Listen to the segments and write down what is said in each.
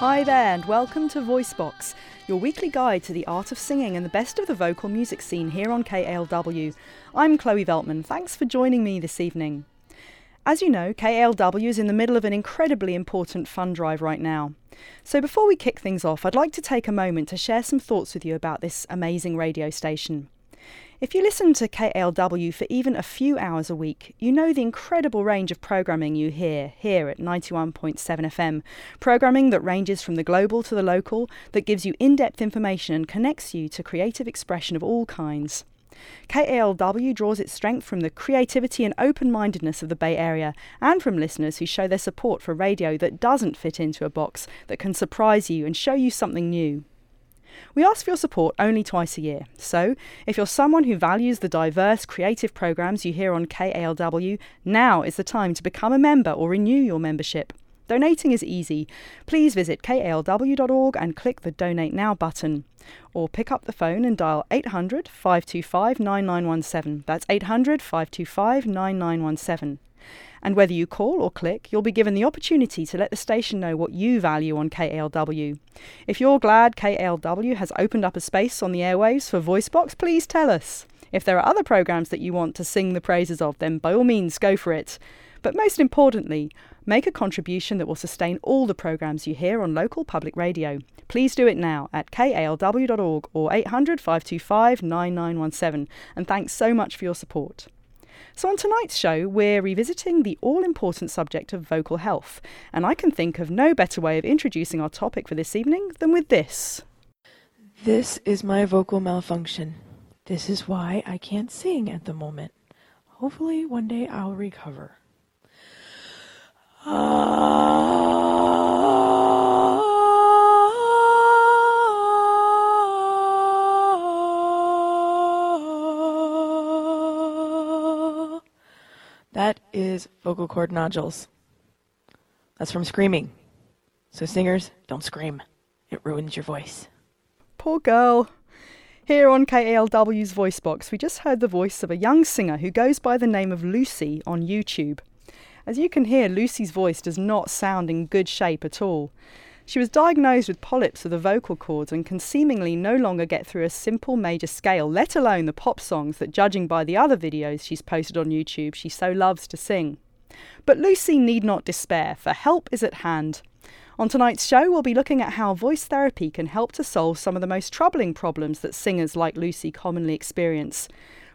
Hi there, and welcome to VoiceBox, your weekly guide to the art of singing and the best of the vocal music scene here on KALW. I'm Chloe Veltman. Thanks for joining me this evening. As you know, KALW is in the middle of an incredibly important fund drive right now. So before we kick things off, I'd like to take a moment to share some thoughts with you about this amazing radio station. If you listen to KALW for even a few hours a week, you know the incredible range of programming you hear here at 91.7 FM. Programming that ranges from the global to the local, that gives you in depth information and connects you to creative expression of all kinds. KALW draws its strength from the creativity and open mindedness of the Bay Area and from listeners who show their support for radio that doesn't fit into a box, that can surprise you and show you something new. We ask for your support only twice a year, so if you're someone who values the diverse creative programs you hear on KALW, now is the time to become a member or renew your membership. Donating is easy. Please visit kalw.org and click the Donate Now button. Or pick up the phone and dial 800 525 9917. That's 800 525 9917. And whether you call or click, you'll be given the opportunity to let the station know what you value on KALW. If you're glad KALW has opened up a space on the airwaves for VoiceBox, please tell us. If there are other programs that you want to sing the praises of, then by all means go for it. But most importantly, make a contribution that will sustain all the programs you hear on local public radio. Please do it now at kalw.org or 800 525 9917. And thanks so much for your support. So, on tonight's show, we're revisiting the all important subject of vocal health, and I can think of no better way of introducing our topic for this evening than with this. This is my vocal malfunction. This is why I can't sing at the moment. Hopefully, one day I'll recover. Ah. That is vocal cord nodules. That's from screaming. So, singers, don't scream. It ruins your voice. Poor girl. Here on KALW's Voice Box, we just heard the voice of a young singer who goes by the name of Lucy on YouTube. As you can hear, Lucy's voice does not sound in good shape at all. She was diagnosed with polyps of the vocal cords and can seemingly no longer get through a simple major scale, let alone the pop songs that, judging by the other videos she's posted on YouTube, she so loves to sing. But Lucy need not despair, for help is at hand. On tonight's show, we'll be looking at how voice therapy can help to solve some of the most troubling problems that singers like Lucy commonly experience.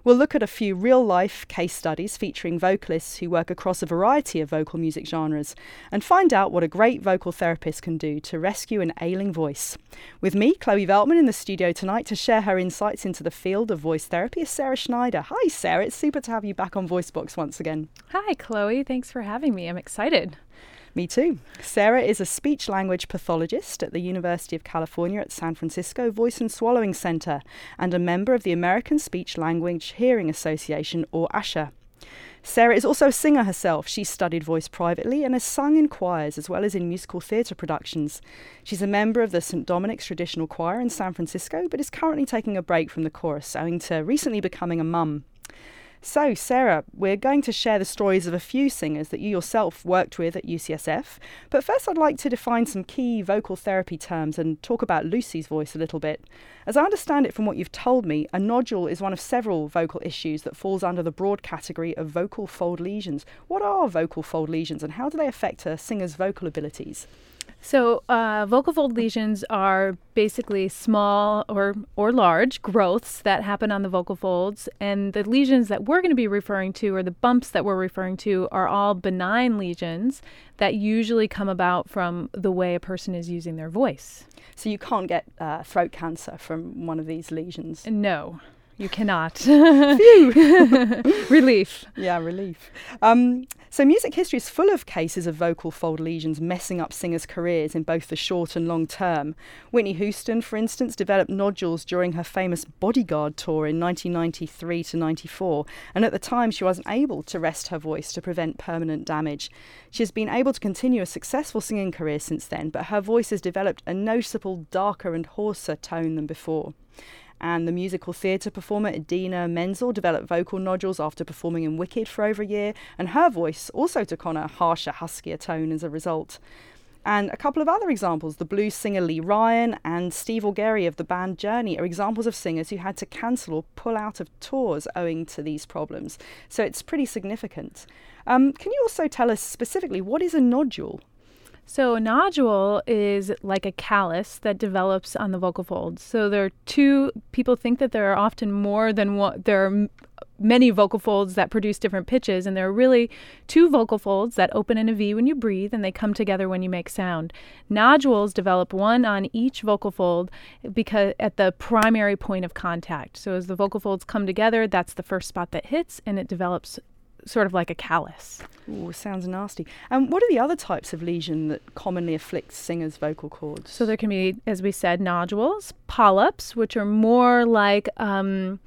We'll look at a few real life case studies featuring vocalists who work across a variety of vocal music genres and find out what a great vocal therapist can do to rescue an ailing voice. With me, Chloe Veltman, in the studio tonight to share her insights into the field of voice therapy is Sarah Schneider. Hi, Sarah. It's super to have you back on VoiceBox once again. Hi, Chloe. Thanks for having me. I'm excited. Me too. Sarah is a speech language pathologist at the University of California at San Francisco Voice and Swallowing Center and a member of the American Speech Language Hearing Association, or ASHA. Sarah is also a singer herself. She studied voice privately and has sung in choirs as well as in musical theatre productions. She's a member of the St. Dominic's Traditional Choir in San Francisco, but is currently taking a break from the chorus owing to recently becoming a mum. So, Sarah, we're going to share the stories of a few singers that you yourself worked with at UCSF. But first, I'd like to define some key vocal therapy terms and talk about Lucy's voice a little bit. As I understand it from what you've told me, a nodule is one of several vocal issues that falls under the broad category of vocal fold lesions. What are vocal fold lesions and how do they affect a singer's vocal abilities? So, uh, vocal fold lesions are basically small or, or large growths that happen on the vocal folds. And the lesions that we're going to be referring to, or the bumps that we're referring to, are all benign lesions that usually come about from the way a person is using their voice. So, you can't get uh, throat cancer from one of these lesions? No. You cannot. Phew! relief. Yeah, relief. Um, so, music history is full of cases of vocal fold lesions messing up singers' careers in both the short and long term. Whitney Houston, for instance, developed nodules during her famous Bodyguard tour in 1993 to 94, and at the time she wasn't able to rest her voice to prevent permanent damage. She has been able to continue a successful singing career since then, but her voice has developed a noticeable darker and hoarser tone than before and the musical theatre performer Idina Menzel developed vocal nodules after performing in Wicked for over a year, and her voice also took on a harsher, huskier tone as a result. And a couple of other examples the blues singer Lee Ryan and Steve Augeri of the band Journey are examples of singers who had to cancel or pull out of tours owing to these problems. So it's pretty significant. Um, can you also tell us specifically what is a nodule? So, a nodule is like a callus that develops on the vocal folds. So, there are two, people think that there are often more than one, there are many vocal folds that produce different pitches, and there are really two vocal folds that open in a V when you breathe and they come together when you make sound. Nodules develop one on each vocal fold because at the primary point of contact. So, as the vocal folds come together, that's the first spot that hits, and it develops sort of like a callus. Ooh, sounds nasty. And what are the other types of lesion that commonly afflict singers' vocal cords? So there can be, as we said, nodules, polyps, which are more like um,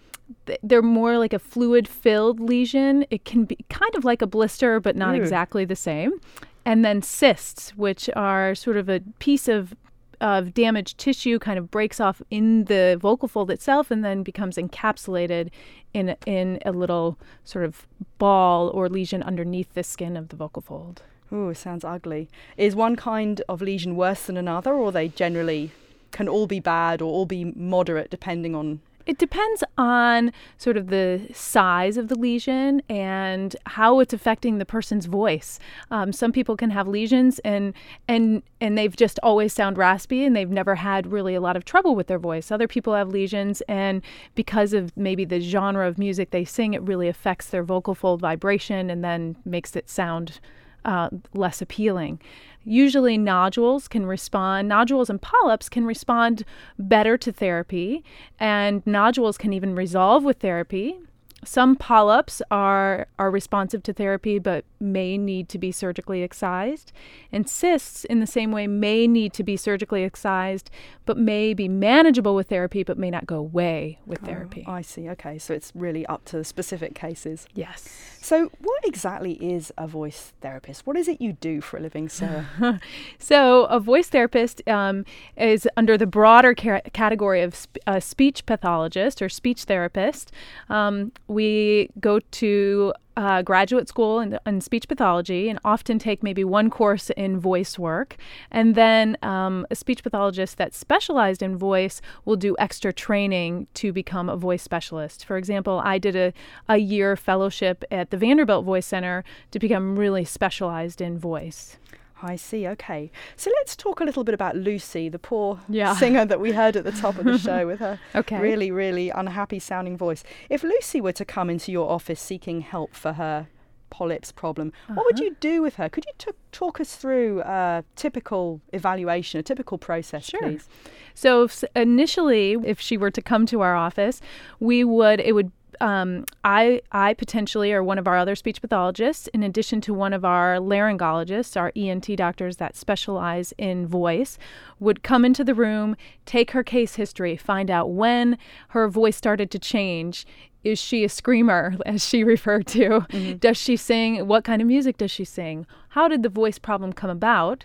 they're more like a fluid-filled lesion. It can be kind of like a blister, but not Ew. exactly the same. And then cysts, which are sort of a piece of of damaged tissue kind of breaks off in the vocal fold itself and then becomes encapsulated in in a little sort of ball or lesion underneath the skin of the vocal fold. Ooh, sounds ugly. Is one kind of lesion worse than another, or they generally can all be bad or all be moderate depending on It depends on sort of the size of the lesion and how it's affecting the person's voice. Um, some people can have lesions and and and they've just always sound raspy and they've never had really a lot of trouble with their voice. Other people have lesions and because of maybe the genre of music they sing, it really affects their vocal fold vibration and then makes it sound uh, less appealing. Usually, nodules can respond, nodules and polyps can respond better to therapy, and nodules can even resolve with therapy. Some polyps are, are responsive to therapy but may need to be surgically excised. And cysts, in the same way, may need to be surgically excised but may be manageable with therapy but may not go away with oh, therapy. Oh, I see. Okay, so it's really up to the specific cases. yes. So, what exactly is a voice therapist? What is it you do for a living, Sarah? So, a voice therapist um, is under the broader ca- category of sp- a speech pathologist or speech therapist. Um, we go to uh, graduate school in, in speech pathology and often take maybe one course in voice work. And then um, a speech pathologist that's specialized in voice will do extra training to become a voice specialist. For example, I did a, a year fellowship at the Vanderbilt Voice Center to become really specialized in voice. I see. Okay. So let's talk a little bit about Lucy, the poor Yeah. singer that we heard at the top of the show with her Okay. really, really unhappy sounding voice. If Lucy were to come into your office seeking help for her polyps problem, what would Uh-huh. you do with her? Could you t- talk us through a typical evaluation, a typical process, Sure. please? So if, initially, if she were to come to our office, we would it would um, I I potentially or one of our other speech pathologists, in addition to one of our laryngologists, our ENT doctors that specialize in voice, would come into the room, take her case history, find out when her voice started to change. Is she a screamer, as she referred to? Does she sing? What kind of music does she sing? How did the voice problem come about?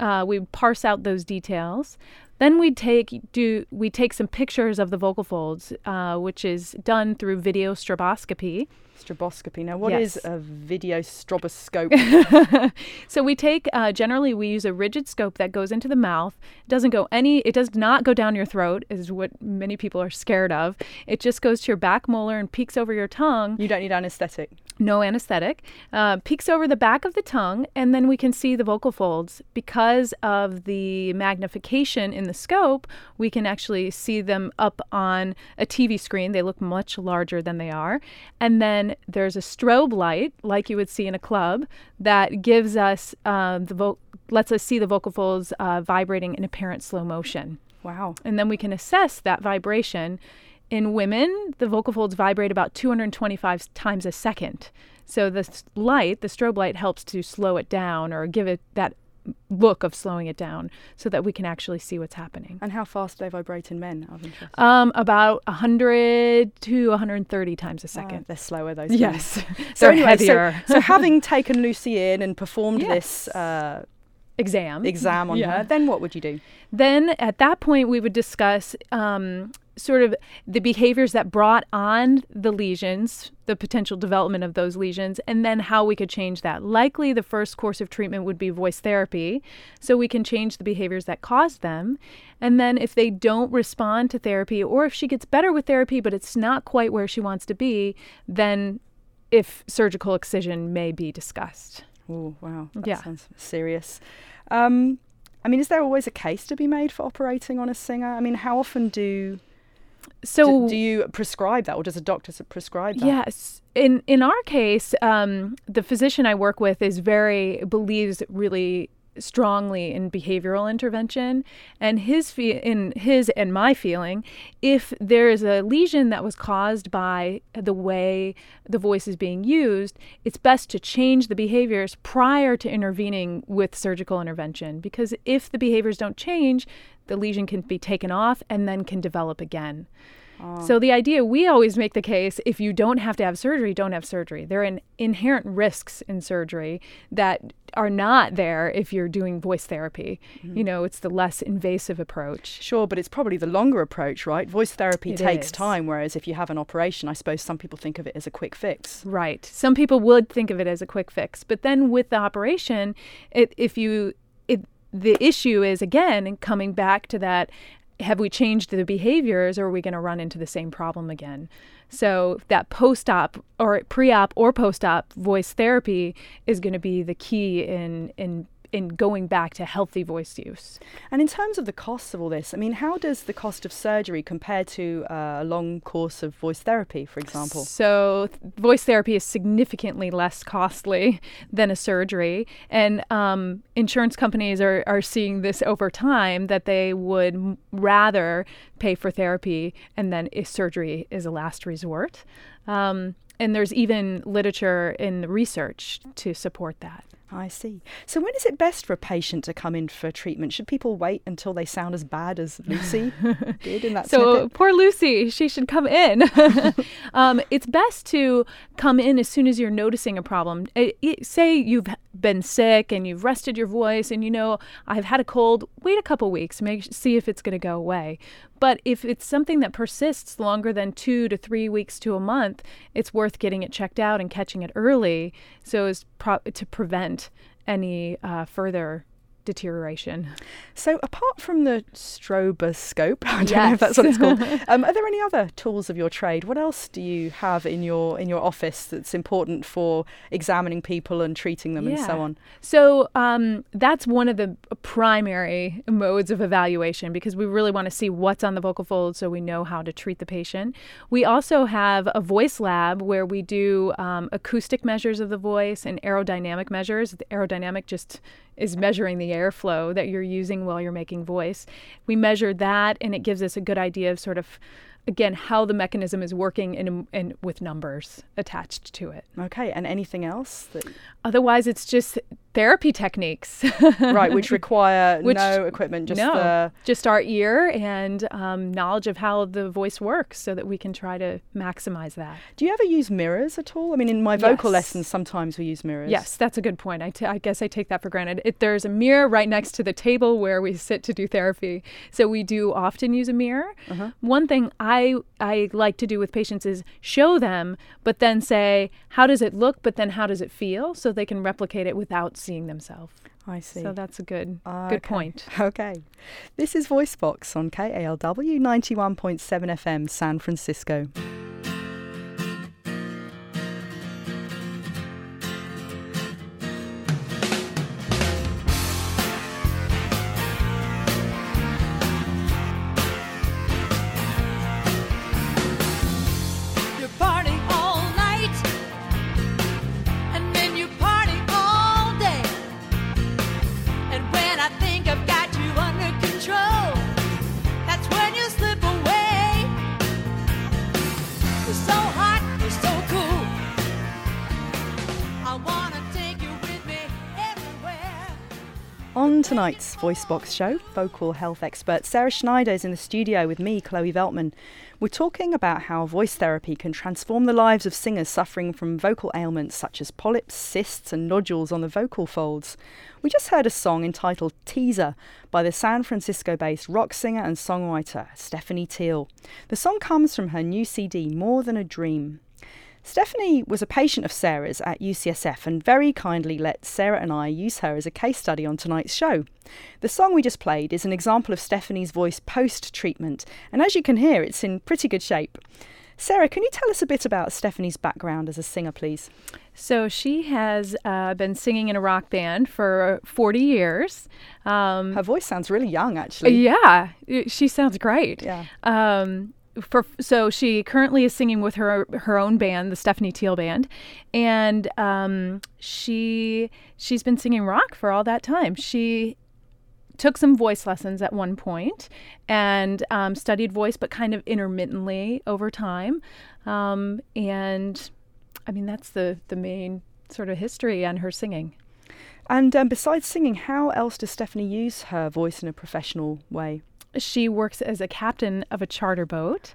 Uh, we parse out those details. Then we take do we take some pictures of the vocal folds, uh, which is done through video stroboscopy. Stroboscopy. Now, what is Yes. a video stroboscope? So we take uh, generally we use a rigid scope that goes into the mouth. It doesn't go any. It does not go down your throat, is what many people are scared of. It just goes to your back molar and peeks over your tongue. you don't need anesthetic. no anesthetic, uh, peeks over the back of the tongue, and then we can see the vocal folds. Because of the magnification in the scope, we can actually see them up on a TV screen. They look much larger than they are. And then there's a strobe light, like you would see in a club, that gives us um, the vo- lets us see the vocal folds uh, vibrating in apparent slow motion Wow. and then we can assess that vibration in women, the vocal folds vibrate about 225 times a second. So the light, the strobe light, helps to slow it down or give it that look of slowing it down so that we can actually see what's happening. And how fast they vibrate in men? Out of interest. Um, about 100 to 130 times a Ah, second. they're slower those. yes. So They're anyway, heavier. So, so having taken Lucy in and performed Yes. this uh, Exam. exam on Yeah. her, then what would you do? Then at that point, we would discuss um, sort of the behaviors that brought on the lesions, the potential development of those lesions, and then how we could change that. Likely, the first course of treatment would be voice therapy, so we can change the behaviors that caused them. And then, if they don't respond to therapy, or if she gets better with therapy, but it's not quite where she wants to be, then if surgical excision may be discussed. Oh wow, that Yeah. sounds serious. Um, I mean, is there always a case to be made for operating on a singer? I mean, how often do So, do, do you prescribe that, or does a doctor prescribe that? Yes. In in our case, um, the physician I work with is very believes really strongly in behavioral intervention. And his fe- in his and my feeling if there is a lesion that was caused by the way the voice is being used it's best to change the behaviors prior to intervening with surgical intervention. Because if the behaviors don't change the lesion can be taken off and then can develop again Oh. so the idea we always make the case if you don't have to have surgery, don't have surgery. There are in, inherent risks in surgery that are not there if you're doing voice therapy. Mm-hmm. You know, it's the less invasive approach. Sure, but it's probably the longer approach, right? Voice therapy It takes is. time, whereas if you have an operation, I suppose some people think of it as a quick fix. Right. Some people would think of it as a quick fix, but then with the operation, it, if you it the issue is again coming back to that have we changed the behaviors or are we going to run into the same problem again? So that post-op or pre-op or post-op voice therapy is going to be the key in in in going back to healthy voice use. And in terms of the costs of all this, I mean, how does the cost of surgery compare to uh, a long course of voice therapy, for example? So, th- voice therapy is significantly less costly than a surgery. And um, insurance companies are, are seeing this over time that they would m- rather pay for therapy and then if surgery is a last resort. Um, and there's even literature in the research to support that. I see. So when is it best for a patient to come in for treatment? Should people wait until they sound as bad as Lucy did in that So snippet? poor Lucy, she should come in. um, it's best to come in as soon as you're noticing a problem. It, it- say you've been sick and you've rested your voice, and you know I've had a cold. Wait a couple weeks, make see if it's going to go away. But if it's something that persists longer than two to three weeks to a month, it's worth getting it checked out and catching it early, so as pro- to prevent any uh, further deterioration. So apart from the stroboscope, I don't know if that's what it's called. Um, are there any other tools of your trade? What else do you have in your in your office that's important for examining people and treating them and so on? So um, that's one of the primary modes of evaluation because we really want to see what's on the vocal fold so we know how to treat the patient. We also have a voice lab where we do um, acoustic measures of the voice and aerodynamic measures. The aerodynamic just is measuring the airflow that you're using while you're making voice. We measure that and it gives us a good idea of sort of again how the mechanism is working and, and with numbers attached to it. Okay, and anything else that Otherwise, it's just therapy techniques. right, which require Which- no equipment, just no, the just our ear and um, knowledge of how the voice works, so that we can try to maximize that. Do you ever use mirrors at all? I mean, in my vocal Yes. lessons, sometimes we use mirrors. Yes, that's a good point. I, t- I guess I take that for granted. It, there's a mirror right next to the table where we sit to do therapy, so we do often use a mirror. One thing I I like to do with patients is show them, but then say, how does it look? But then how does it feel? So they can replicate it without seeing themselves. I see. So that's a good Ah, good okay. point. Okay. This is Voicebox on KALW 91.7 FM San Francisco. Tonight's Voice Box show, vocal health expert Sarah Schneider is in the studio with me, Chloe Veltman. We're talking about how voice therapy can transform the lives of singers suffering from vocal ailments such as polyps, cysts, and nodules on the vocal folds. We just heard a song entitled Teaser by the San Francisco based rock singer and songwriter Stephanie Teal. The song comes from her new CD, More Than a Dream. Stephanie was a patient of Sarah's at UCSF and very kindly let Sarah and I use her as a case study on tonight's show. The song we just played is an example of Stephanie's voice post treatment, and as you can hear, it's in pretty good shape. Sarah, can you tell us a bit about Stephanie's background as a singer, please? So she has uh, been singing in a rock band for 40 years. Um, Her voice sounds really young, actually. yeah, she sounds great. Yeah. Um, for so she currently is singing with her her own band, the Stephanie Teal Band, and um, she she's been singing rock for all that time. She took some voice lessons at one point and um, studied voice, but kind of intermittently over time. Um, and I mean, that's the the main sort of history on her singing. And um, besides singing, how else does Stephanie use her voice in a professional way? She works as a captain of a charter boat.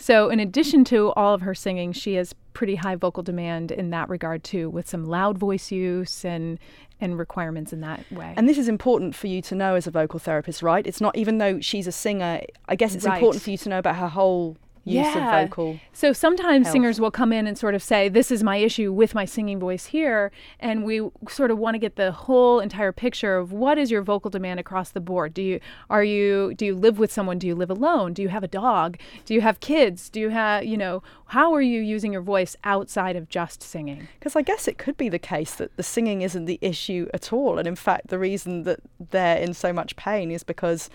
So, in addition to all of her singing, she has pretty high vocal demand in that regard too, with some loud voice use and and requirements in that way. And this is important for you to know as a vocal therapist, right? It's not even though she's a singer. I guess it's Right. important for you to know about her whole use Yeah. of vocal. So sometimes health. singers will come in and sort of say, This is my issue with my singing voice here. And we sort of want to get the whole entire picture of what is your vocal demand across the board. Do you are you do you live with someone? Do you live alone? Do you have a dog? Do you have kids? Do you have you know, how are you using your voice outside of just singing? Because I guess it could be the case that the singing isn't the issue at all. And in fact, the reason that they're in so much pain is because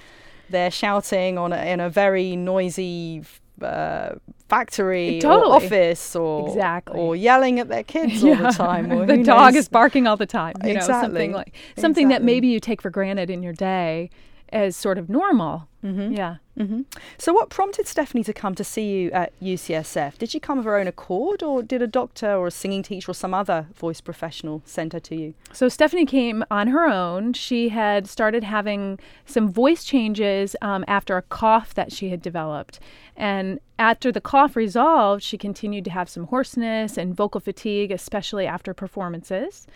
they're shouting on a, in a very noisy uh, factory Totally. or office or Exactly. or yelling at their kids all the time. Or the dog knows. is barking all the time. You know, Exactly. something like something that maybe you take for granted in your day as sort of normal. Mm-hmm. Yeah. So, what prompted Stephanie to come to see you at UCSF? Did she come of her own accord, or did a doctor or a singing teacher or some other voice professional send her to you? So Stephanie came on her own. She had started having some voice changes um, after a cough that she had developed. And after the cough resolved, she continued to have some hoarseness and vocal fatigue, especially after performances.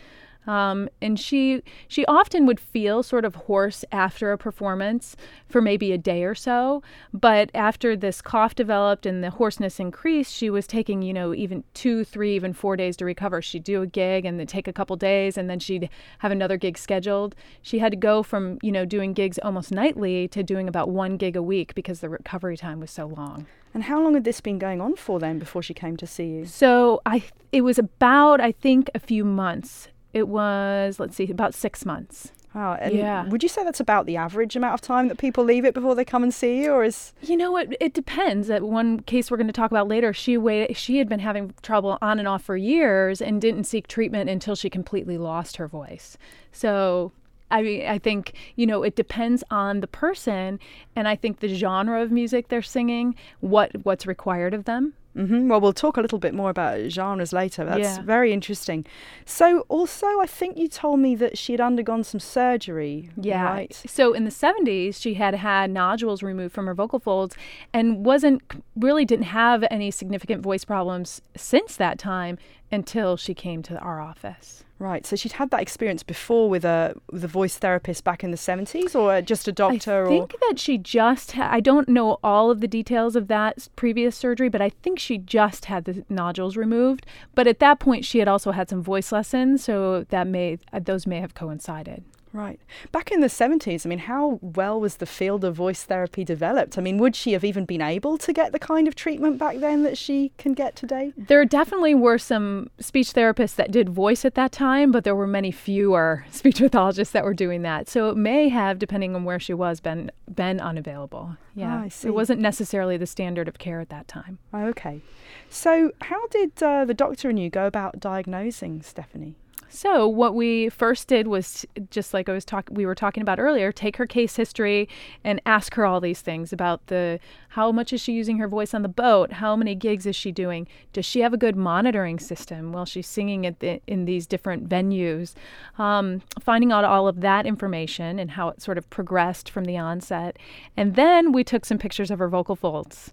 Um, and she she often would feel sort of hoarse after a performance for maybe a day or so. But after this cough developed and the hoarseness increased, she was taking you know even two, three, even four days to recover. She'd do a gig and then take a couple days, and then she'd have another gig scheduled. She had to go from you know doing gigs almost nightly to doing about one gig a week because the recovery time was so long. And how long had this been going on for then before she came to see you? So I it was about I think a few months. It was let's see about six months. Wow. And Yeah. would you say that's about the average amount of time that people leave it before they come and see you, or is You know, it, it depends. That one case we're going to talk about later, she waited, she had been having trouble on and off for years and didn't seek treatment until she completely lost her voice. So, I mean, I think you know it depends on the person, and I think the genre of music they're singing, what what's required of them. Hmm Well, we'll talk a little bit more about genres later. That's Yeah. very interesting. So, also, I think you told me that she had undergone some surgery. Right. So in the 70s, she had had nodules removed from her vocal folds and wasn't really didn't have any significant voice problems since that time until she came to our office. Right. So she'd had that experience before with a with a voice therapist back in the seventies, or just a doctor, I think that she just ha- I don't know all of the details of that previous surgery, but I think she just had the nodules removed. But at that point, she had also had some voice lessons, so that may uh, those may have coincided. Right. Back in the seventies, I mean, how well was the field of voice therapy developed? I mean, would she have even been able to get the kind of treatment back then that she can get today? There definitely were some speech therapists that did voice at that time, but there were many fewer speech pathologists that were doing that. So it may have, depending on where she was, been been unavailable. Yeah, Ah, I see. it wasn't necessarily the standard of care at that time. Okay. So, how did uh, the doctor and you go about diagnosing Stephanie? So what we first did was just like I was talking we were talking about earlier, take her case history and ask her all these things about the how much is she using her voice on the boat? How many gigs is she doing? Does she have a good monitoring system while she's singing at the, in these different venues? Um, finding out all of that information and how it sort of progressed from the onset, and then we took some pictures of her vocal folds.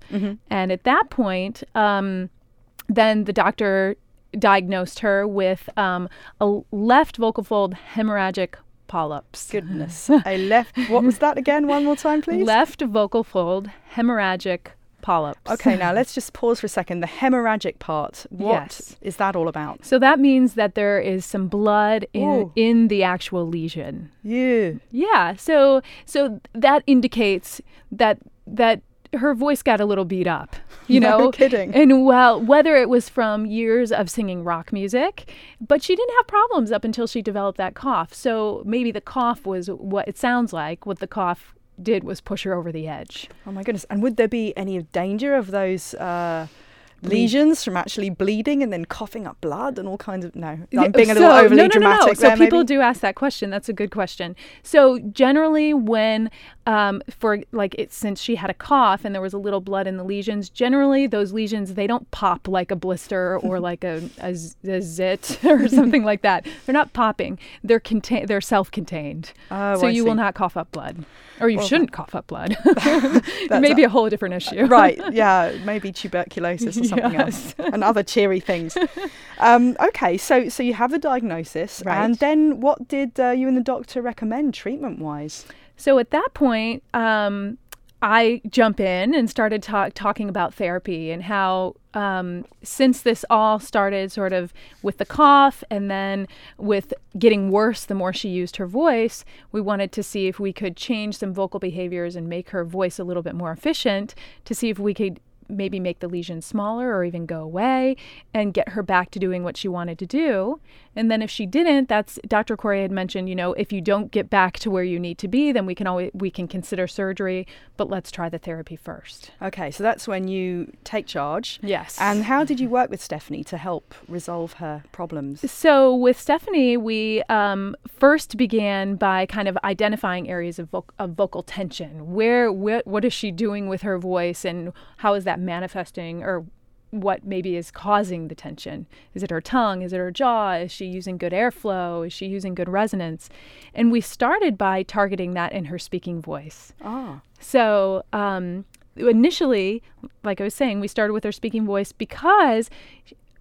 And at that point, um, then the doctor diagnosed her with um, a left vocal fold hemorrhagic polyps. Goodness. I left. What was that again? One more time, please. Left vocal fold hemorrhagic polyps. Okay, now let's just pause for a second. The hemorrhagic part. What is Yes. that all about? So that means that there is some blood in, Ooh. in the actual lesion. Yeah. Yeah. So so that indicates that that her voice got a little beat up. You No know, kidding. And well, whether it was from years of singing rock music, but she didn't have problems up until she developed that cough. So maybe the cough was what it sounds like. What the cough did was push her over the edge. Oh my goodness. And would there be any danger of those uh, lesions from actually bleeding and then coughing up blood and all kinds of? No, I'm being a little So- overly no, no, dramatic. No, no. So there, people maybe? do ask that question. That's a good question. So generally, when um, for like it, since she had a cough and there was a little blood in the lesions, generally those lesions they don't pop like a blister or like a zit or something like that. They're not popping. They're contain. They're self-contained. Oh, so I you will not cough up blood, or you Well, shouldn't cough up blood. it may a- be a whole different issue. right. Yeah. Maybe tuberculosis or something else, and other cheery things. Um, okay. So so you have the diagnosis, and then what did uh, you and the doctor recommend treatment wise? So at that point, um, I jump in and started talk, talking about therapy and how, um, since this all started sort of with the cough and then with getting worse the more she used her voice, we wanted to see if we could change some vocal behaviors and make her voice a little bit more efficient to see if we could maybe make the lesion smaller or even go away and get her back to doing what she wanted to do. And then if she didn't, that's Dr. Corey had mentioned, you know, if you don't get back to where you need to be, then we can always we can consider surgery, but let's try the therapy first. Okay. So that's when you take charge. Yes. And how did you work with Stephanie to help resolve her problems? So with Stephanie, we um, first began by kind of identifying areas of, voc- of vocal tension. Where, where, what is she doing with her voice, and how is that manifesting, or what maybe is causing the tension? Is it her tongue? Is it her jaw? Is she using good airflow? Is she using good resonance? And we started by targeting that in her speaking voice. Ah. So um, initially, like I was saying, we started with her speaking voice because,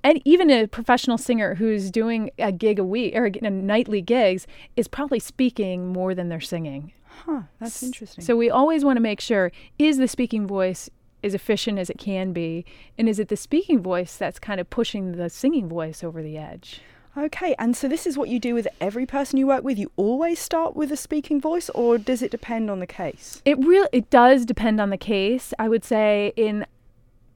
and even a professional singer who's doing a gig a week or a nightly gigs is probably speaking more than they're singing. Huh. That's interesting. So we always want to make sure is the speaking voice as efficient as it can be, and is it the speaking voice that's kind of pushing the singing voice over the edge? Okay, and so this is what you do with every person you work with. You always start with a speaking voice, or does it depend on the case? It really it does depend on the case. I would say in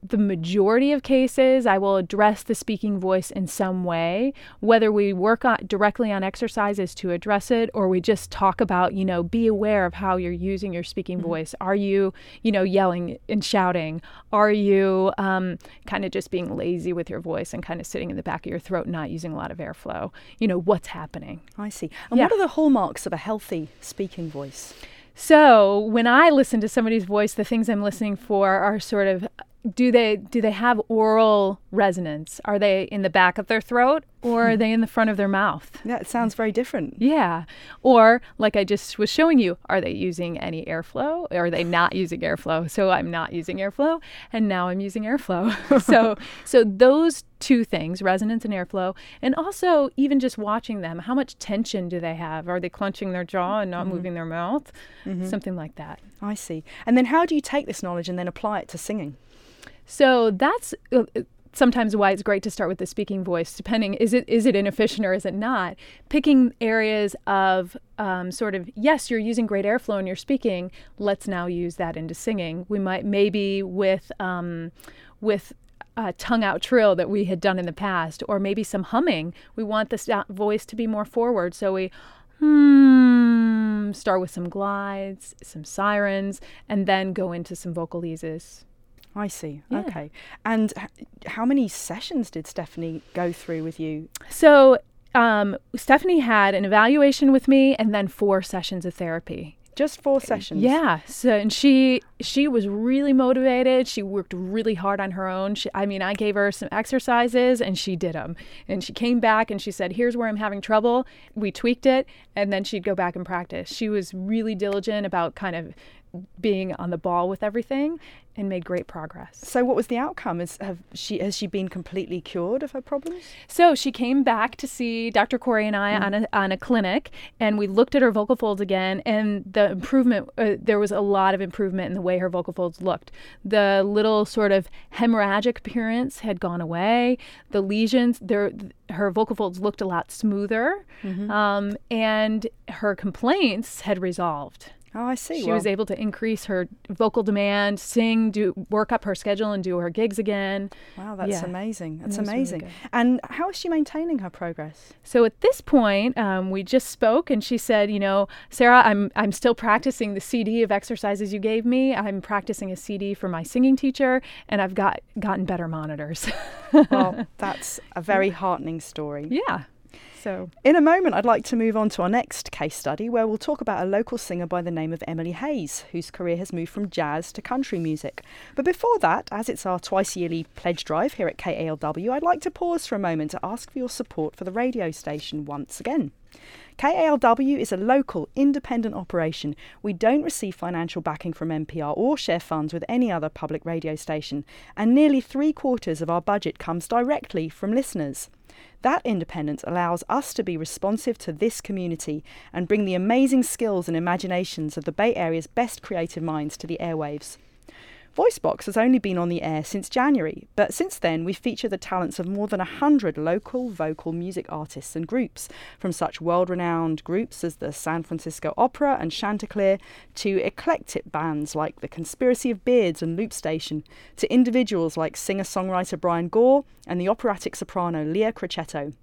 the majority of cases, I will address the speaking voice in some way, whether we work on, directly on exercises to address it or we just talk about, you know, be aware of how you're using your speaking voice. Are you, you know, yelling and shouting? Are you um, kind of just being lazy with your voice and kind of sitting in the back of your throat, not using a lot of airflow? You know, what's happening? I see. And Yeah. what are the hallmarks of a healthy speaking voice? So when I listen to somebody's voice, the things I'm listening for are sort of do they do they have oral resonance? Are they in the back of their throat or are hmm. they in the front of their mouth? Yeah, it sounds very different. Yeah. Or like I just was showing you, are they using any airflow? Or are they not using airflow? So I'm not using airflow and now I'm using airflow. so so those two things, resonance and airflow, and also even just watching them, how much tension do they have? Are they clenching their jaw and not mm-hmm. moving their mouth? Mm-hmm. Something like that. I see. And then how do you take this knowledge and then apply it to singing? So that's uh, uh, sometimes why it's great to start with the speaking voice. Depending, is it is it inefficient or is it not? Picking areas of um, sort of yes, you're using great airflow and you're speaking. Let's now use that into singing. We might maybe with um, with a tongue out trill that we had done in the past, or maybe some humming. We want the voice to be more forward, so we hmm, start with some glides, some sirens, and then go into some vocalises. I see. Yeah. Okay. And h- how many sessions did Stephanie go through with you? So um, Stephanie had an evaluation with me and then four sessions of therapy. Just four sessions. Yeah. So and she she was really motivated. She worked really hard on her own. She, I mean, I gave her some exercises and she did them. And she came back and she said, "Here's where I'm having trouble." We tweaked it and then she'd go back and practice. She was really diligent about kind of being on the ball with everything and made great progress. So, what was the outcome? Is have she has she been completely cured of her problems? So she came back to see Dr. Corey and I on a on a clinic, and we looked at her vocal folds again, and the improvement. Uh, there was a lot of improvement in the way her vocal folds looked. The little sort of hemorrhagic appearance had gone away. The lesions, there, her vocal folds looked a lot smoother, um, and her complaints had resolved. Oh, I see. She was able to increase her vocal demand, sing, do work up her schedule, and do her gigs again. Wow, that's Yeah. amazing. That's That was really amazing. and how is she maintaining her progress? So at this point, um, we just spoke, and she said, "You know, Sarah, I'm I'm still practicing the CD of exercises you gave me. I'm practicing a CD for my singing teacher, and I've got gotten better monitors." Well, that's a very heartening story. yeah. So In a moment, I'd like to move on to our next case study where we'll talk about a local singer by the name of Emily Hayes, whose career has moved from jazz to country music. But before that, as it's our twice yearly pledge drive here at KALW, I'd like to pause for a moment to ask for your support for the radio station once again. KALW is a local, independent operation. We don't receive financial backing from NPR or share funds with any other public radio station, and nearly three quarters of our budget comes directly from listeners. That independence allows us to be responsive to this community and bring the amazing skills and imaginations of the Bay Area's best creative minds to the airwaves. VoiceBox has only been on the air since January, but since then we've featured the talents of more than 100 local vocal music artists and groups, from such world renowned groups as the San Francisco Opera and Chanticleer, to eclectic bands like the Conspiracy of Beards and Loop Station, to individuals like singer songwriter Brian Gore and the operatic soprano Leah Crocetto.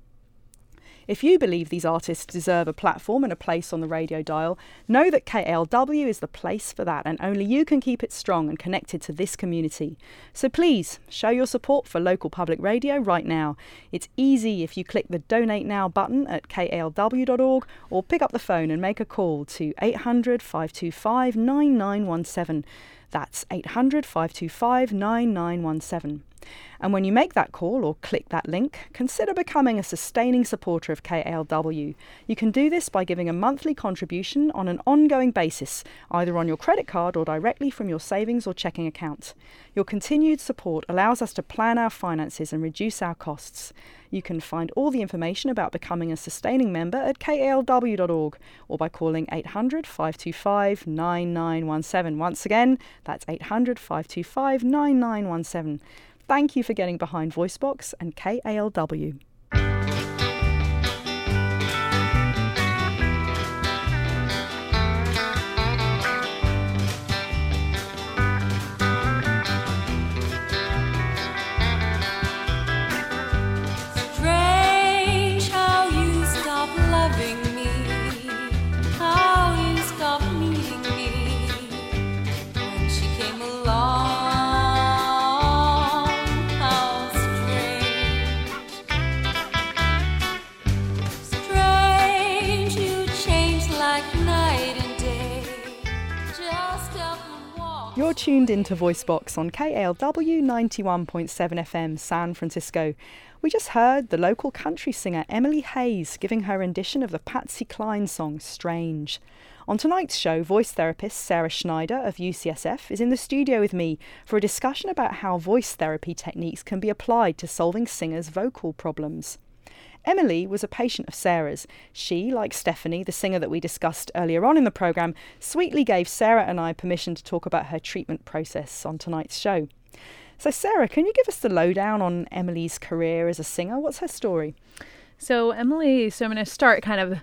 If you believe these artists deserve a platform and a place on the radio dial, know that KALW is the place for that, and only you can keep it strong and connected to this community. So please show your support for local public radio right now. It's easy if you click the Donate Now button at kalw.org or pick up the phone and make a call to 800 525 9917. That's 800 525 9917. And when you make that call or click that link, consider becoming a sustaining supporter of KALW. You can do this by giving a monthly contribution on an ongoing basis, either on your credit card or directly from your savings or checking account. Your continued support allows us to plan our finances and reduce our costs. You can find all the information about becoming a sustaining member at kalw.org or by calling 800 525 9917. Once again, that's 800 525 9917. Thank you for getting behind VoiceBox and KALW. Tuned into VoiceBox on KALW 91.7 FM San Francisco. We just heard the local country singer Emily Hayes giving her rendition of the Patsy Cline song Strange. On tonight's show, voice therapist Sarah Schneider of UCSF is in the studio with me for a discussion about how voice therapy techniques can be applied to solving singers' vocal problems. Emily was a patient of Sarah's. She, like Stephanie, the singer that we discussed earlier on in the programme, sweetly gave Sarah and I permission to talk about her treatment process on tonight's show. So, Sarah, can you give us the lowdown on Emily's career as a singer? What's her story? So Emily, so I'm going to start kind of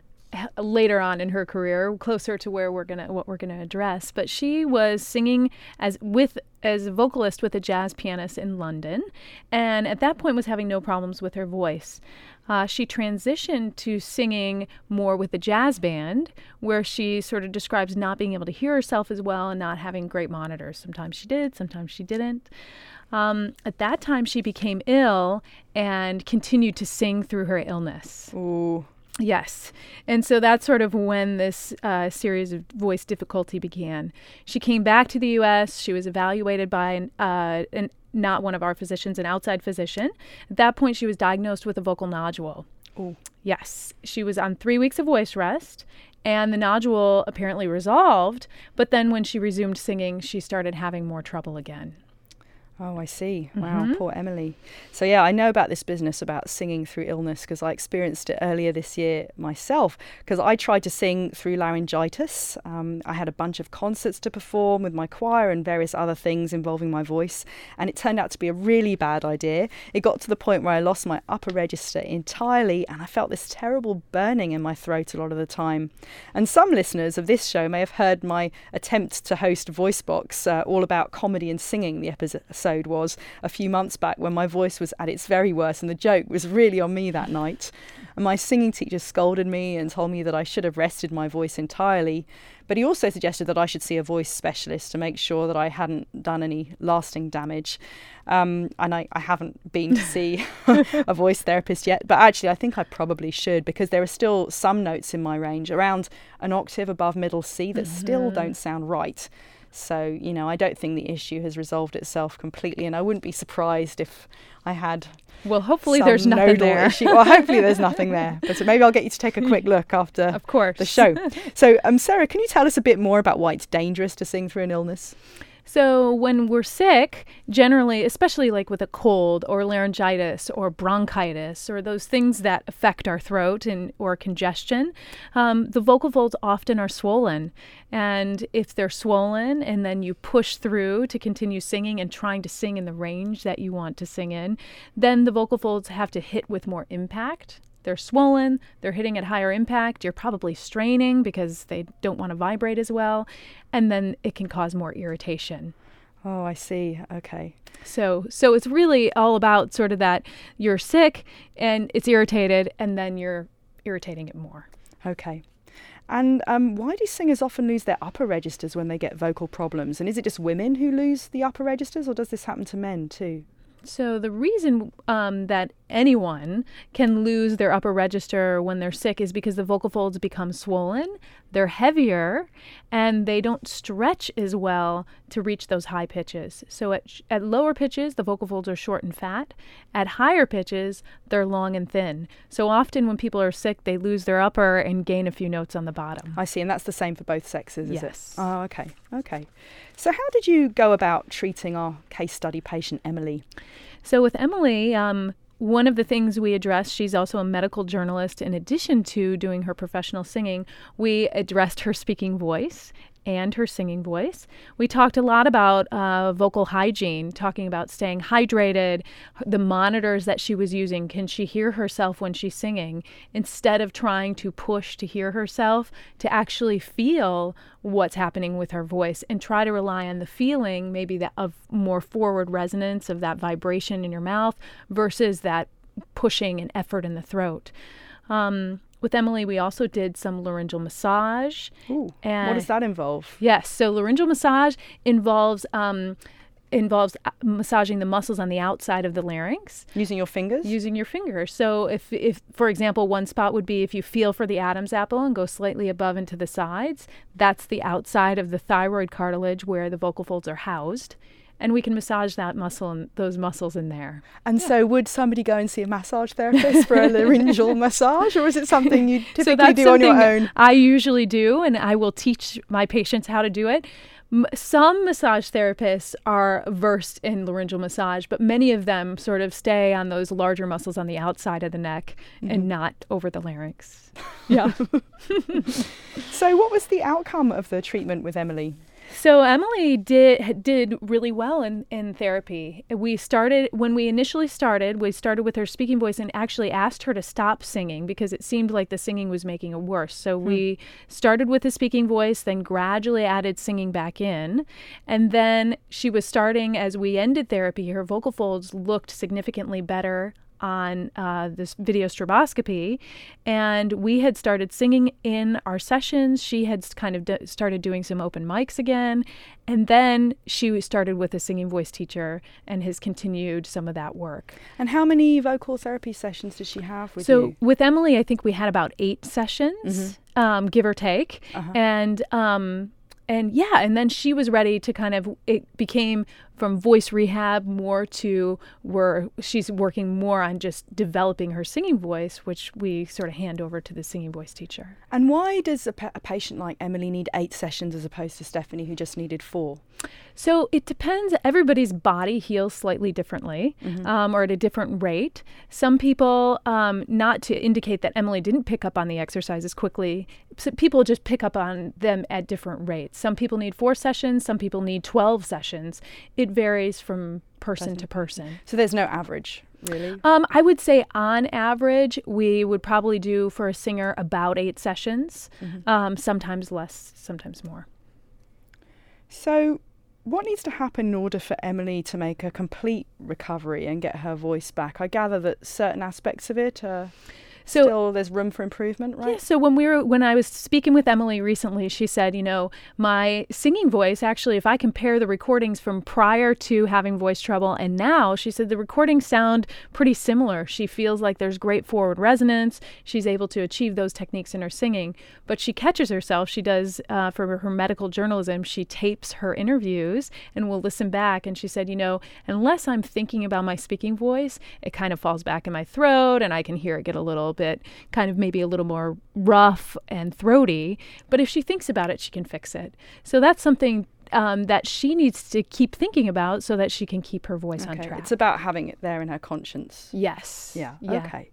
later on in her career, closer to where we're gonna what we're gonna address. But she was singing as with as a vocalist with a jazz pianist in London, and at that point was having no problems with her voice. Uh, she transitioned to singing more with the jazz band, where she sort of describes not being able to hear herself as well and not having great monitors. Sometimes she did, sometimes she didn't. Um, at that time, she became ill and continued to sing through her illness. Ooh. Yes. And so that's sort of when this uh, series of voice difficulty began. She came back to the U.S. She was evaluated by an, uh, an, not one of our physicians, an outside physician. At that point, she was diagnosed with a vocal nodule. Ooh. Yes. She was on three weeks of voice rest, and the nodule apparently resolved. But then when she resumed singing, she started having more trouble again. Oh, I see. Wow, poor Emily. So, yeah, I know about this business about singing through illness because I experienced it earlier this year myself. Because I tried to sing through laryngitis. Um, I had a bunch of concerts to perform with my choir and various other things involving my voice, and it turned out to be a really bad idea. It got to the point where I lost my upper register entirely, and I felt this terrible burning in my throat a lot of the time. And some listeners of this show may have heard my attempt to host VoiceBox, uh, all about comedy and singing. The episode was a few months back when my voice was at its very worst, and the joke was really on me that night. And my singing teacher scolded me and told me that I should have rested my voice entirely. But he also suggested that I should see a voice specialist to make sure that I hadn't done any lasting damage. Um, and I, I haven't been to see a voice therapist yet, but actually, I think I probably should because there are still some notes in my range around an octave above middle C that still don't sound right. So, you know, I don't think the issue has resolved itself completely, and I wouldn't be surprised if I had. Well, hopefully there's nothing there. Issue. Well, hopefully there's nothing there. But so maybe I'll get you to take a quick look after Of course. the show. So, um, Sarah, can you tell us a bit more about why it's dangerous to sing through an illness? So, when we're sick, generally, especially like with a cold or laryngitis or bronchitis or those things that affect our throat and or congestion, um, the vocal folds often are swollen. And if they're swollen and then you push through to continue singing and trying to sing in the range that you want to sing in, then the vocal folds have to hit with more impact. They're swollen, they're hitting at higher impact, you're probably straining because they don't want to vibrate as well, and then it can cause more irritation. Oh, I see. Okay. So so it's really all about sort of that you're sick and it's irritated and then you're irritating it more. Okay. And um, why do singers often lose their upper registers when they get vocal problems? And is it just women who lose the upper registers, or does this happen to men too? So the reason um, that anyone can lose their upper register when they're sick is because the vocal folds become swollen, they're heavier, and they don't stretch as well to reach those high pitches. So at, sh- at lower pitches, the vocal folds are short and fat. At higher pitches, they're long and thin. So often when people are sick, they lose their upper and gain a few notes on the bottom. I see, and that's the same for both sexes, is Yes. it? Oh, okay. Okay. So, how did you go about treating our case study patient, Emily? So with Emily, um, one of the things we addressed, she's also a medical journalist. In addition to doing her professional singing, we addressed her speaking voice and her singing voice. We talked a lot about uh, vocal hygiene, talking about staying hydrated, the monitors that she was using. Can she hear herself when she's singing? Instead of trying to push to hear herself, to actually feel what's happening with her voice and try to rely on the feeling, maybe that of more forward resonance of that vibration in your mouth versus that pushing and effort in the throat. Um, with Emily, we also did some laryngeal massage. Ooh, what does that involve? Yes, so laryngeal massage involves um, involves uh, massaging the muscles on the outside of the larynx Using your fingers? using your fingers. So if if for example one spot would be if you feel for the Adam's apple and go slightly above and to the sides, that's the outside of the thyroid cartilage where the vocal folds are housed. And we can massage that muscle and those muscles in there. and so, would somebody go and see a massage therapist for a laryngeal massage, or is it something you typically so that's do on your own? I usually do, and I will teach my patients how to do it. Some massage therapists are versed in laryngeal massage, but many of them sort of stay on those larger muscles on the outside of the neck Mm-hmm. and not over the larynx. Yeah. So, what was the outcome of the treatment with Emily? So Emily did did really well in, in therapy. We started when we initially started. We started with her speaking voice and actually asked her to stop singing because it seemed like the singing was making it worse. So hmm. we started with the speaking voice, then gradually added singing back in, and then she was starting as we ended therapy. Her vocal folds looked significantly better on uh, this video stroboscopy, and we had started singing in our sessions. She had kind of d- started doing some open mics again, and then she started with a singing voice teacher and has continued some of that work. And how many vocal therapy sessions does she have with so you? with Emily, I think we had about eight sessions, um, give or take, Uh-huh. and um, and yeah, and then she was ready to kind of it became from voice rehab more to where she's working more on just developing her singing voice, which we sort of hand over to the singing voice teacher. And why does a, pa- a patient like Emily need eight sessions as opposed to Stephanie, who just needed four? So it depends. Everybody's body heals slightly differently um, or at a different rate. Some people, um, not to indicate that Emily didn't pick up on the exercises quickly, so people just pick up on them at different rates. Some people need four sessions, some people need 12 sessions. It varies from person to person. So there's no average, really. Um, I would say on average, we would probably do for a singer about eight sessions, um, sometimes less, sometimes more. So, what needs to happen in order for Emily to make a complete recovery and get her voice back? I gather that certain aspects of it are So still there's room for improvement, right? Yeah, so when we were when I was speaking with Emily recently, she said, you know, my singing voice actually if I compare the recordings from prior to having voice trouble and now, she said the recordings sound pretty similar. She feels like there's great forward resonance. She's able to achieve those techniques in her singing, but she catches herself. She does uh, for her medical journalism, she tapes her interviews and will listen back and she said, you know, unless I'm thinking about my speaking voice, it kind of falls back in my throat and I can hear it get a little bit kind of maybe a little more rough and throaty. But if she thinks about it, she can fix it. So that's something um, that she needs to keep thinking about so that she can keep her voice on track. It's about having it there in her conscience. yes. Yeah. Yeah. Okay.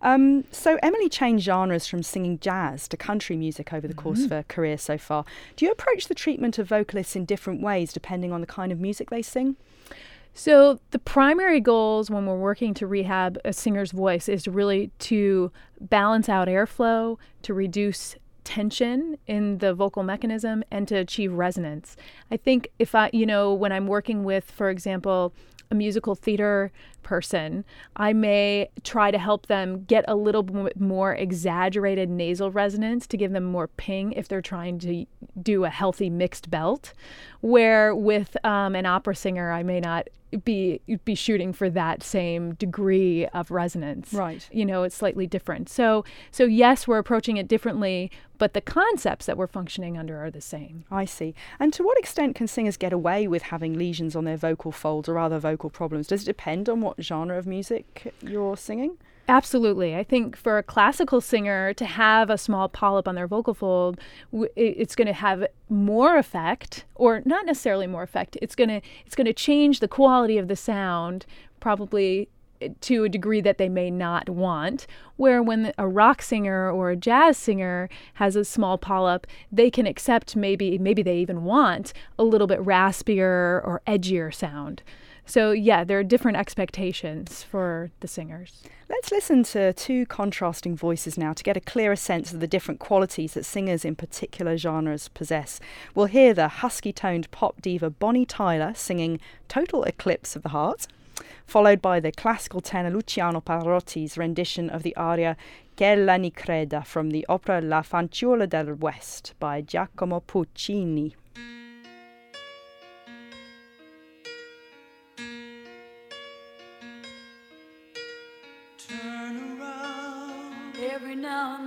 Um, so Emily changed genres from singing jazz to country music over the Mm-hmm. course of her career so far. Do you approach the treatment of vocalists in different ways depending on the kind of music they sing? So the primary goals when we're working to rehab a singer's voice is really to balance out airflow, to reduce tension in the vocal mechanism and to achieve resonance. I think if I, you know, when I'm working with for example, a musical theater person, I may try to help them get a little bit more exaggerated nasal resonance to give them more ping if they're trying to do a healthy mixed belt. Where with um, an opera singer, I may not be be shooting for that same degree of resonance. Right. You know, it's slightly different. So so yes, we're approaching it differently, but the concepts that we're functioning under are the same. I see. And to what extent can singers get away with having lesions on their vocal folds or other vocal problems? Does it depend on what genre of music you're singing? Absolutely. I think for a classical singer to have a small polyp on their vocal fold, it's going to have more effect or not necessarily more effect. It's going to it's going to change the quality of the sound probably eh, to a degree that they may not want. Where when a rock singer or a jazz singer has a small polyp, they can accept maybe maybe they even want a little bit raspier or edgier sound. So yeah, there are different expectations for the singers. Let's listen to two contrasting voices now to get a clearer sense of the different qualities that singers in particular genres possess. We'll hear the husky toned pop diva Bonnie Tyler singing Total Eclipse of the Heart, followed by the classical tenor Luciano Pavarotti's rendition of the aria Ch'ella mi creda from the opera La Fanciulla del West by Giacomo Puccini.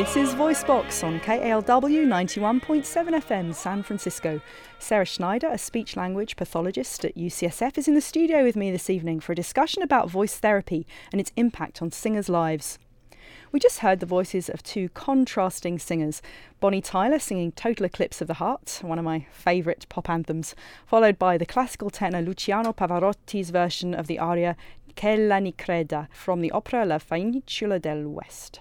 This is Voicebox on KALW 91.7 FM San Francisco. Sarah Schneider, a speech language pathologist at UCSF, is in the studio with me this evening for a discussion about voice therapy and its impact on singers' lives. We just heard the voices of two contrasting singers Bonnie Tyler singing Total Eclipse of the Heart, one of my favourite pop anthems, followed by the classical tenor Luciano Pavarotti's version of the aria Ch'ella mi creda from the opera La Fanciulla del West.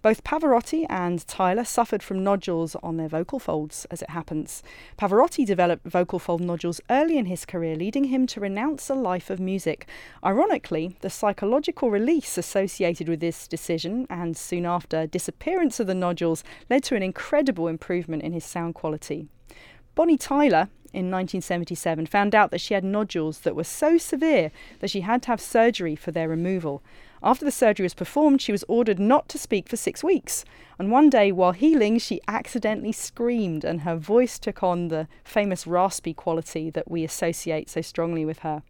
Both Pavarotti and Tyler suffered from nodules on their vocal folds, as it happens. Pavarotti developed vocal fold nodules early in his career, leading him to renounce a life of music. Ironically, the psychological release associated with this decision and soon after disappearance of the nodules led to an incredible improvement in his sound quality. Bonnie Tyler, in 1977 found out that she had nodules that were so severe that she had to have surgery for their removal. After the surgery was performed, she was ordered not to speak for six weeks. And one day, while healing, she accidentally screamed, and her voice took on the famous raspy quality that we associate so strongly with her.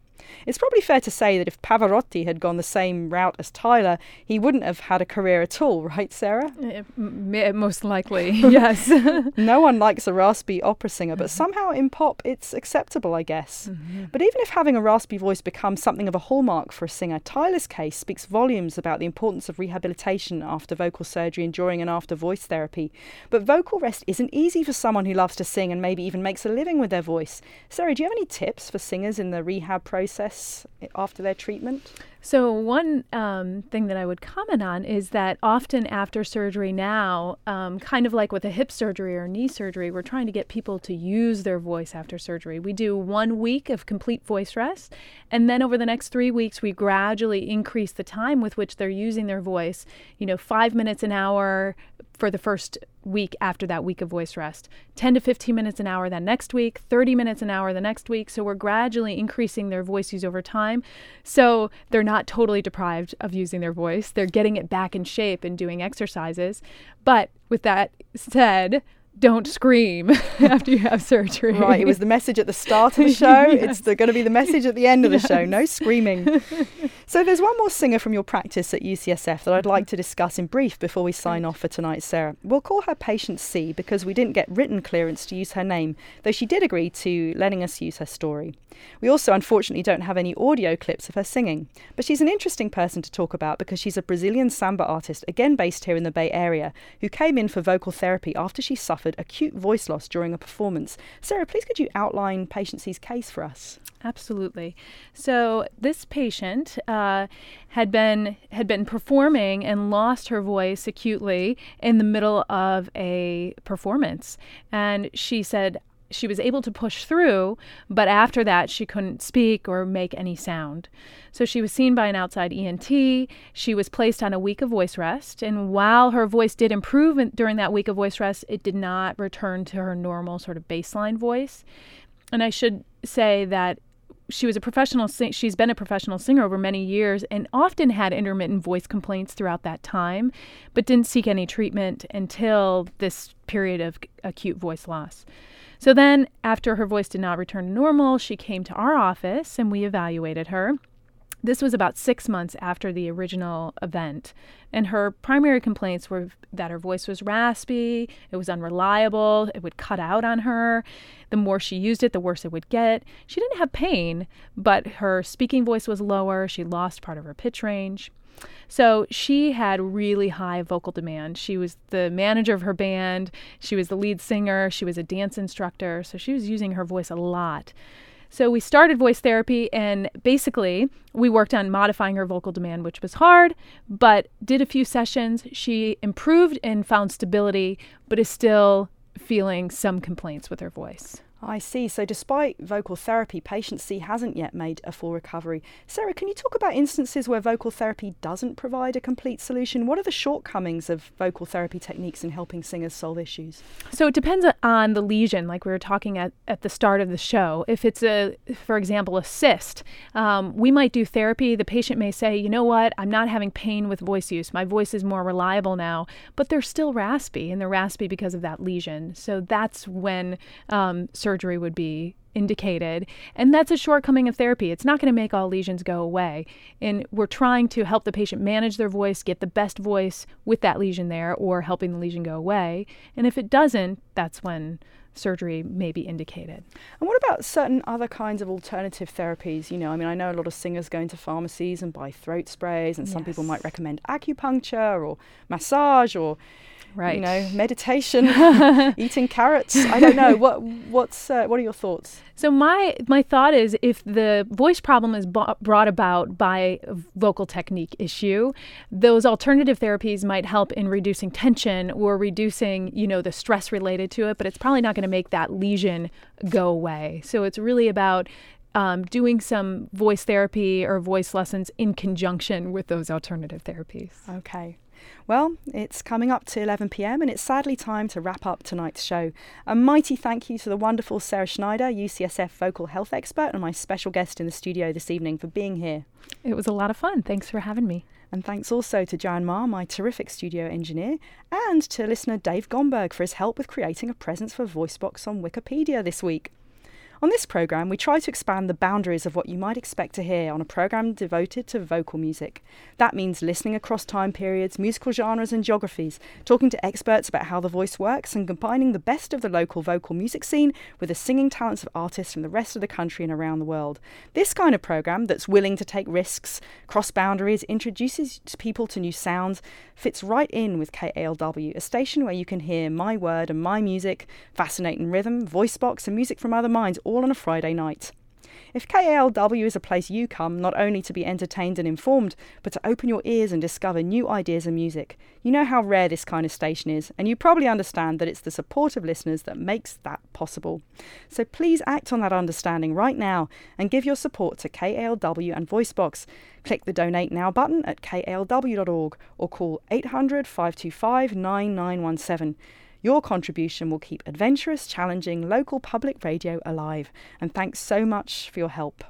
It's probably fair to say that if Pavarotti had gone the same route as Tyler, he wouldn't have had a career at all, right, Sarah? M- most likely, yes. no one likes a raspy opera singer, but somehow in pop it's acceptable, I guess. Mm-hmm. But even if having a raspy voice becomes something of a hallmark for a singer, Tyler's case speaks volumes about the importance of rehabilitation after vocal surgery and during and after voice therapy. But vocal rest isn't easy for someone who loves to sing and maybe even makes a living with their voice. Sarah, do you have any tips for singers in the rehab process? Process after their treatment? So, one um, thing that I would comment on is that often after surgery now, um, kind of like with a hip surgery or knee surgery, we're trying to get people to use their voice after surgery. We do one week of complete voice rest, and then over the next three weeks, we gradually increase the time with which they're using their voice. You know, five minutes an hour for the first week after that week of voice rest 10 to 15 minutes an hour that next week 30 minutes an hour the next week so we're gradually increasing their voice use over time so they're not totally deprived of using their voice. They're getting it back in shape and doing exercises. But with that said don't scream after you have surgery. Right. It was the message at the start of the show. yes. It's going to be the message at the end of the yes. show. No screaming. so there's one more singer from your practice at UCSF that I'd like mm. to discuss in brief before we sign off for tonight, Sarah. We'll call her Patient C because we didn't get written clearance to use her name, though she did agree to letting us use her story. We also, unfortunately, don't have any audio clips of her singing. But she's an interesting person to talk about because she's a Brazilian samba artist, again based here in the Bay Area, who came in for vocal therapy after she suffered suffered acute voice loss during a performance. Sarah, please could you outline Patient C's case for us? Absolutely. So this patient uh, had been had been performing and lost her voice acutely in the middle of a performance, and she said, she was able to push through, but after that, she couldn't speak or make any sound. So she was seen by an outside ENT. She was placed on a week of voice rest. And while her voice did improve during that week of voice rest, it did not return to her normal sort of baseline voice. And I should say that she was a professional sing- she's been a professional singer over many years and often had intermittent voice complaints throughout that time but didn't seek any treatment until this period of acute voice loss so then, after her voice did not return to normal, she came to our office and we evaluated her. This was about six months after the original event, and her primary complaints were that her voice was raspy, it was unreliable, it would cut out on her. The more she used it, the worse it would get. She didn't have pain, but her speaking voice was lower, she lost part of her pitch range. So she had really high vocal demand. She was the manager of her band, she was the lead singer, she was a dance instructor, so she was using her voice a lot. So we started voice therapy and basically we worked on modifying her vocal demand, which was hard, but did a few sessions. She improved and found stability, but is still feeling some complaints with her voice. I see. So, despite vocal therapy, patient C hasn't yet made a full recovery. Sarah, can you talk about instances where vocal therapy doesn't provide a complete solution? What are the shortcomings of vocal therapy techniques in helping singers solve issues? So, it depends on the lesion, like we were talking at, at the start of the show. If it's a, for example, a cyst, um, we might do therapy. The patient may say, you know what, I'm not having pain with voice use. My voice is more reliable now, but they're still raspy, and they're raspy because of that lesion. So, that's when um, surgery would be indicated. And that's a shortcoming of therapy. It's not going to make all lesions go away. And we're trying to help the patient manage their voice, get the best voice with that lesion there, or helping the lesion go away. And if it doesn't, that's when surgery may be indicated. And what about certain other kinds of alternative therapies? You know, I mean, I know a lot of singers go into pharmacies and buy throat sprays, and some people might recommend acupuncture or massage or Right. you know meditation, eating carrots. I don't know what what's uh, what are your thoughts? So my my thought is if the voice problem is bo- brought about by a vocal technique issue, those alternative therapies might help in reducing tension or reducing, you know, the stress related to it, but it's probably not going to make that lesion go away. So it's really about um, doing some voice therapy or voice lessons in conjunction with those alternative therapies. Okay. Well, it's coming up to 11 pm and it's sadly time to wrap up tonight's show. A mighty thank you to the wonderful Sarah Schneider, UCSF vocal health expert, and my special guest in the studio this evening for being here. It was a lot of fun. Thanks for having me. And thanks also to Jan Ma, my terrific studio engineer, and to listener Dave Gomberg for his help with creating a presence for VoiceBox on Wikipedia this week. On this programme, we try to expand the boundaries of what you might expect to hear on a programme devoted to vocal music. That means listening across time periods, musical genres, and geographies, talking to experts about how the voice works, and combining the best of the local vocal music scene with the singing talents of artists from the rest of the country and around the world. This kind of programme that's willing to take risks, cross boundaries, introduces people to new sounds, fits right in with KALW, a station where you can hear my word and my music, fascinating rhythm, voice box, and music from other minds all on a Friday night. If KALW is a place you come not only to be entertained and informed, but to open your ears and discover new ideas and music, you know how rare this kind of station is, and you probably understand that it's the support of listeners that makes that possible. So please act on that understanding right now and give your support to KALW and VoiceBox. Click the Donate Now button at kalw.org or call 800 525 9917. Your contribution will keep adventurous, challenging local public radio alive. And thanks so much for your help.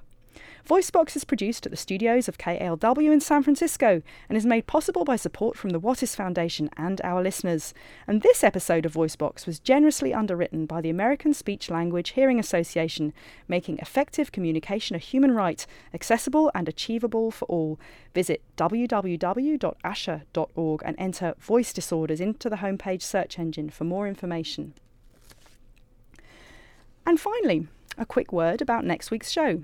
VoiceBox is produced at the studios of KALW in San Francisco and is made possible by support from the Wattis Foundation and our listeners. And this episode of VoiceBox was generously underwritten by the American Speech Language Hearing Association, making effective communication a human right, accessible and achievable for all. Visit www.asha.org and enter voice disorders into the homepage search engine for more information. And finally, a quick word about next week's show.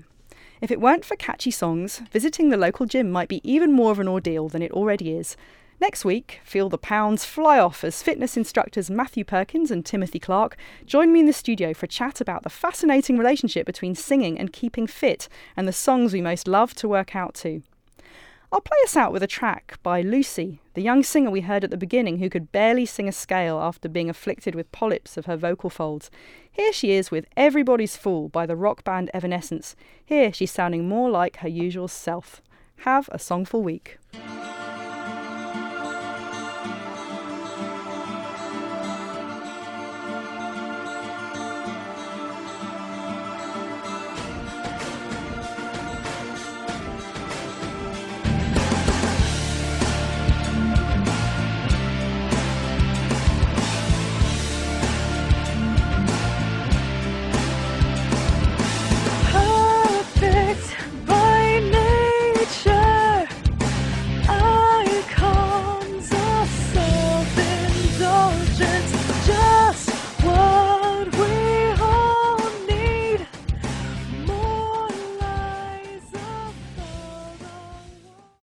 If it weren't for catchy songs, visiting the local gym might be even more of an ordeal than it already is. Next week, feel the pounds fly off as fitness instructors Matthew Perkins and Timothy Clark join me in the studio for a chat about the fascinating relationship between singing and keeping fit and the songs we most love to work out to. I'll play us out with a track by Lucy, the young singer we heard at the beginning who could barely sing a scale after being afflicted with polyps of her vocal folds. Here she is with Everybody's Fool by the rock band Evanescence. Here she's sounding more like her usual self. Have a songful week.